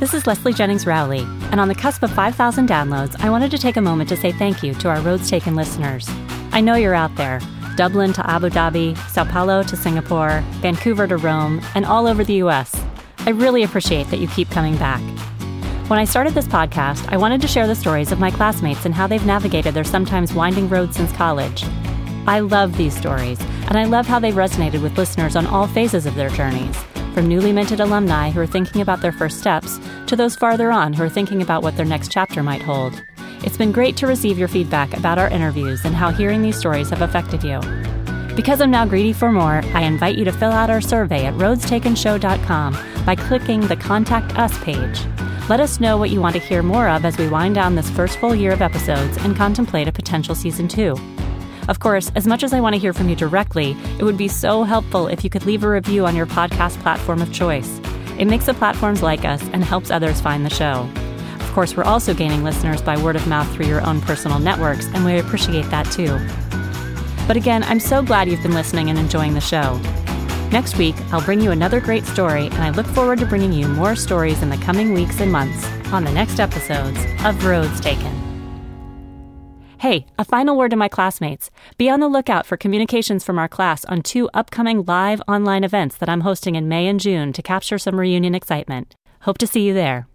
This is Leslie Jennings Rowley, and on the cusp of 5,000 downloads, I wanted to take a moment to say thank you to our Roads Taken listeners. I know you're out there Dublin to Abu Dhabi, Sao Paulo to Singapore, Vancouver to Rome, and all over the US. I really appreciate that you keep coming back. When I started this podcast, I wanted to share the stories of my classmates and how they've navigated their sometimes winding road since college. I love these stories, and I love how they've resonated with listeners on all phases of their journeys, from newly minted alumni who are thinking about their first steps to those farther on who are thinking about what their next chapter might hold. It's been great to receive your feedback about our interviews and how hearing these stories have affected you. Because I'm now greedy for more, I invite you to fill out our survey at roadstakenshow.com by clicking the Contact Us page. Let us know what you want to hear more of as we wind down this first full year of episodes and contemplate a potential season two. Of course, as much as I want to hear from you directly, it would be so helpful if you could leave a review on your podcast platform of choice. It makes the platforms like us and helps others find the show. Of course, we're also gaining listeners by word of mouth through your own personal networks, and we appreciate that too. But again, I'm so glad you've been listening and enjoying the show. Next week, I'll bring you another great story, and I look forward to bringing you more stories in the coming weeks and months on the next episodes of Roads Taken. Hey, a final word to my classmates. Be on the lookout for communications from our class on two upcoming live online events that I'm hosting in May and June to capture some reunion excitement. Hope to see you there.